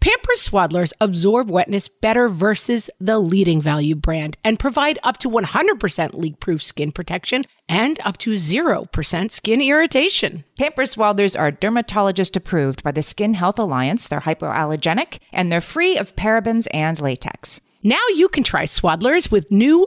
Pampers Swaddlers absorb wetness better versus the leading value brand and provide up to 100% leak proof skin protection and up to 0% skin irritation. Pampers Swaddlers are dermatologist approved by the Skin Health Alliance. They're hypoallergenic and they're free of parabens and latex. Now you can try Swaddlers with new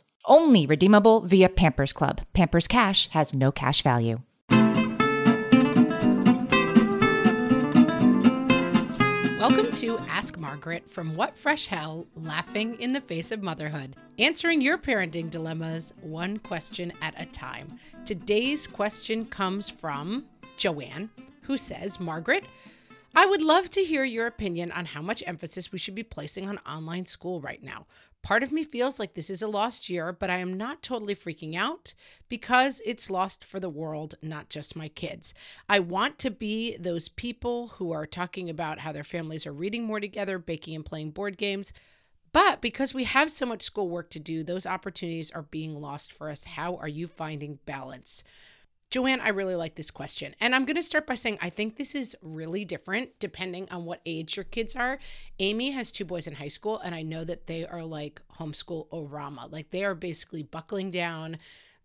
Only redeemable via Pampers Club. Pampers Cash has no cash value. Welcome to Ask Margaret from What Fresh Hell Laughing in the Face of Motherhood, answering your parenting dilemmas one question at a time. Today's question comes from Joanne, who says, Margaret, I would love to hear your opinion on how much emphasis we should be placing on online school right now. Part of me feels like this is a lost year, but I am not totally freaking out because it's lost for the world, not just my kids. I want to be those people who are talking about how their families are reading more together, baking and playing board games. But because we have so much schoolwork to do, those opportunities are being lost for us. How are you finding balance? Joanne, I really like this question. And I'm going to start by saying I think this is really different depending on what age your kids are. Amy has two boys in high school, and I know that they are like homeschool orama. Like they are basically buckling down.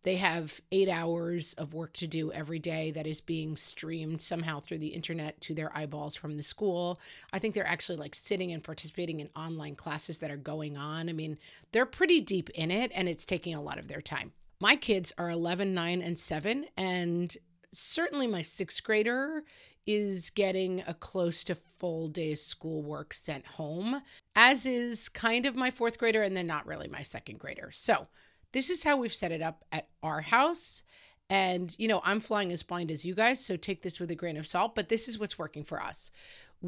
They have eight hours of work to do every day that is being streamed somehow through the internet to their eyeballs from the school. I think they're actually like sitting and participating in online classes that are going on. I mean, they're pretty deep in it, and it's taking a lot of their time my kids are 11, 9, and 7. And certainly my sixth grader is getting a close to full day's schoolwork sent home, as is kind of my fourth grader, and then not really my second grader. So, this is how we've set it up at our house. And, you know, I'm flying as blind as you guys, so take this with a grain of salt, but this is what's working for us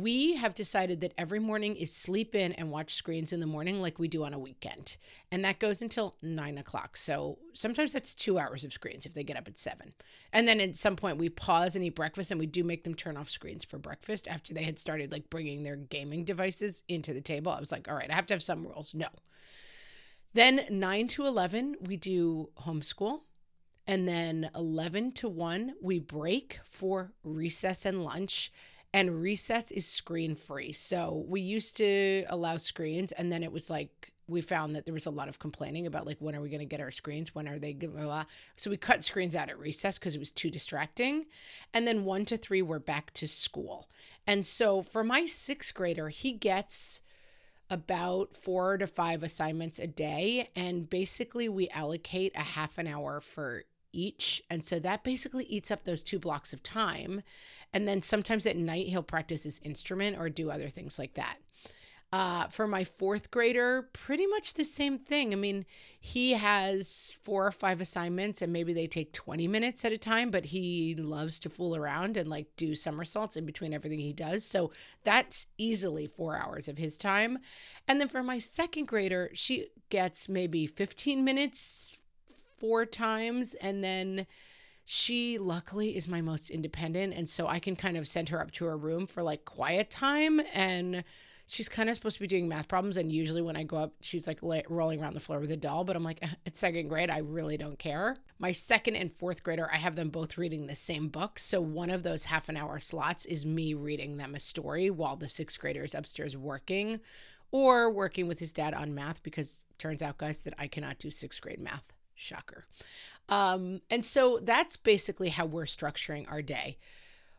we have decided that every morning is sleep in and watch screens in the morning like we do on a weekend. And that goes until nine o'clock. So sometimes that's two hours of screens if they get up at seven. And then at some point we pause and eat breakfast and we do make them turn off screens for breakfast after they had started like bringing their gaming devices into the table. I was like, all right, I have to have some rules. No. Then 9 to 11, we do homeschool. And then 11 to 1, we break for recess and lunch and recess is screen free. So we used to allow screens, and then it was like we found that there was a lot of complaining about like when are we going to get our screens when are they blah, blah. so we cut screens out at recess because it was too distracting and then one to three we're back to school and so for my sixth grader he gets about four to five assignments a day and basically we allocate a half an hour for each. And so that basically eats up those two blocks of time. And then sometimes at night, he'll practice his instrument or do other things like that. Uh, for my fourth grader, pretty much the same thing. I mean, he has four or five assignments and maybe they take 20 minutes at a time, but he loves to fool around and like do somersaults in between everything he does. So that's easily four hours of his time. And then for my second grader, she gets maybe 15 minutes, four times and then she luckily is my most independent and so I can kind of send her up to her room for like quiet time and she's kind of supposed to be doing math problems and usually when I go up she's like rolling around the floor with a doll but I'm like eh, it's second grade I really don't care. My second and fourth grader I have them both reading the same book so one of those half an hour slots is me reading them a story while the sixth grader is upstairs working or working with his dad on math because turns out guys that I cannot do sixth grade math. Shocker. Um, and so that's basically how we're structuring our day.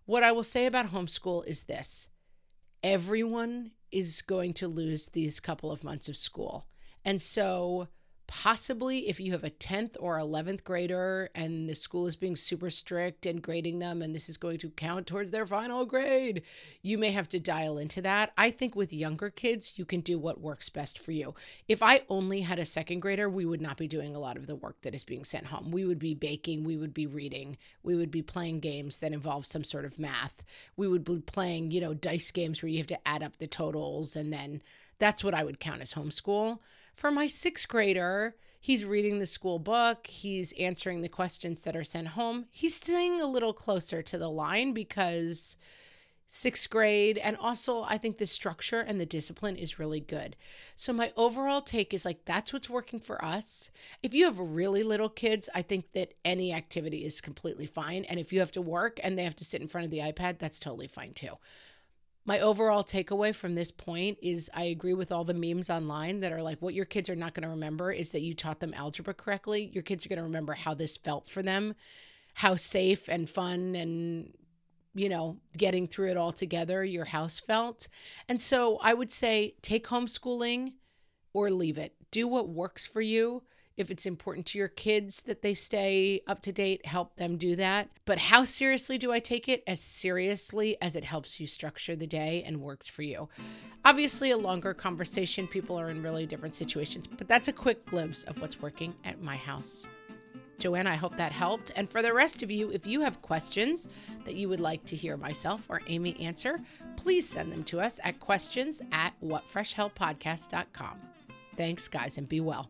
What I will say about homeschool is this everyone is going to lose these couple of months of school. And so possibly if you have a 10th or 11th grader and the school is being super strict and grading them and this is going to count towards their final grade you may have to dial into that. I think with younger kids you can do what works best for you. If i only had a second grader we would not be doing a lot of the work that is being sent home. We would be baking we would be reading we would be playing games that involve some sort of math. We would be playing you know dice games where you have to add up the totals and then that's what i would count as homeschool. For my sixth grader, he's reading the school book, he's answering the questions that are sent home. He's staying a little closer to the line because sixth grade and also i think the structure and the discipline is really good. So my overall take is like that's what's working for us. If you have really little kids i think that any activity is completely fine. And if you have to work and they have to sit in front of the ipad that's totally fine too my overall takeaway from this point is I agree with all the memes online that are like, what your kids are not going to remember is that you taught them algebra correctly. Your kids are going to remember how this felt for them, how safe and fun and, you know, getting through it all together your house felt. And so I would say take homeschooling or leave it. Do what works for you if it's important to your kids that they stay up to date, help them do that. But how seriously do I take it? As seriously as it helps you structure the day and works for you. Obviously, a longer conversation, people are in really different situations, but that's a quick glimpse of what's working at my house. Joanne, I hope that helped. And for the rest of you, if you have questions that you would like to hear myself or Amy answer, please send them to us at questions at whatfreshhellpodcast.com. Thanks, guys, and be well.